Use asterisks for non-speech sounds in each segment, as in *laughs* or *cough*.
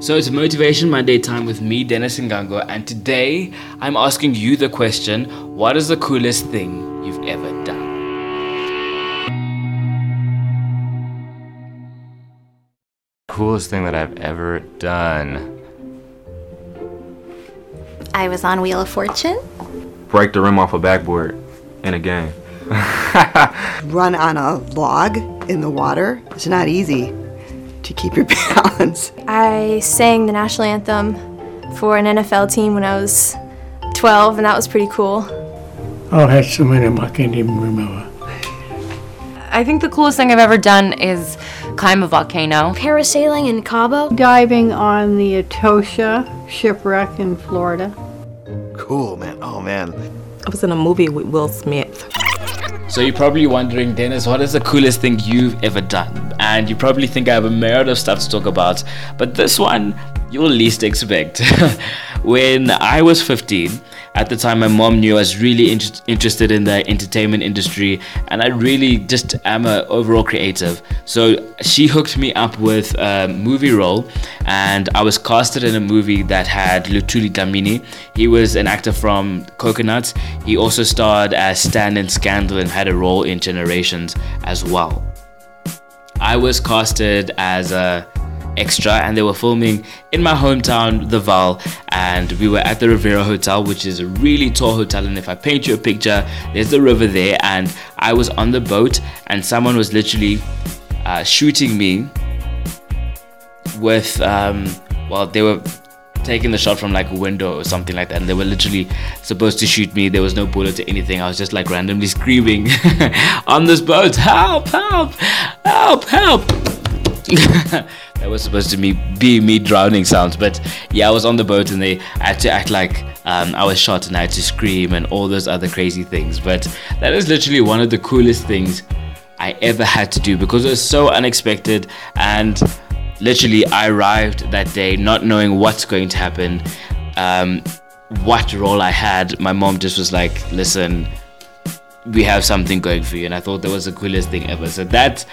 So it's Motivation Monday time with me, Dennis Ngango, and today I'm asking you the question what is the coolest thing you've ever done? Coolest thing that I've ever done. I was on Wheel of Fortune. Break the rim off a backboard in a game. *laughs* *laughs* Run on a log in the water. It's not easy to keep your *laughs* balance. I sang the national anthem for an NFL team when I was 12, and that was pretty cool. Oh, I had so many them I can't even remember. I think the coolest thing I've ever done is climb a volcano. Parasailing in Cabo. Diving on the Atocha shipwreck in Florida. Cool, man. Oh, man. I was in a movie with Will Smith. So you're probably wondering, Dennis, what is the coolest thing you've ever done? And you probably think I have a myriad of stuff to talk about, but this one you'll least expect. *laughs* when I was 15, at the time my mom knew I was really in- interested in the entertainment industry and I really just am a overall creative. So she hooked me up with a movie role and I was casted in a movie that had Lutuli Dlamini. He was an actor from Coconuts. He also starred as Stan in Scandal and had a role in Generations as well. I was casted as a extra and they were filming in my hometown the Vaal and we were at the Riviera Hotel which is a really tall hotel and if I paint you a picture there's the river there and I was on the boat and someone was literally uh, shooting me with um, well they were taking the shot from like a window or something like that and they were literally supposed to shoot me. There was no bullet or anything. I was just like randomly screaming *laughs* on this boat help help help help *laughs* that was supposed to be, be me drowning sounds but yeah i was on the boat and they I had to act like um, i was shot and i had to scream and all those other crazy things. But that is literally one of the coolest things i ever had to do because it was so unexpected and literally i arrived that day not knowing what's going to happen. Um, what role i had my mom just was like listen we have something going for you and i thought that was the coolest thing ever. So that's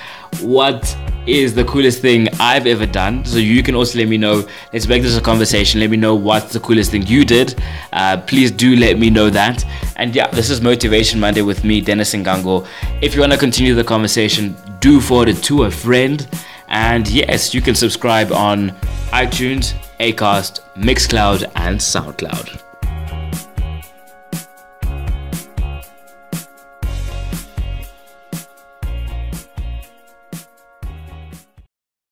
what is the coolest thing i've ever done. So you can also let me know. Let's make this a conversation. Let me know what's the coolest thing you did. Uh, please do let me know that. And yeah this is motivation monday with me dennis ngango. If you want to continue the conversation do forward it to a friend. And yes you can subscribe on itunes acast mixcloud and soundcloud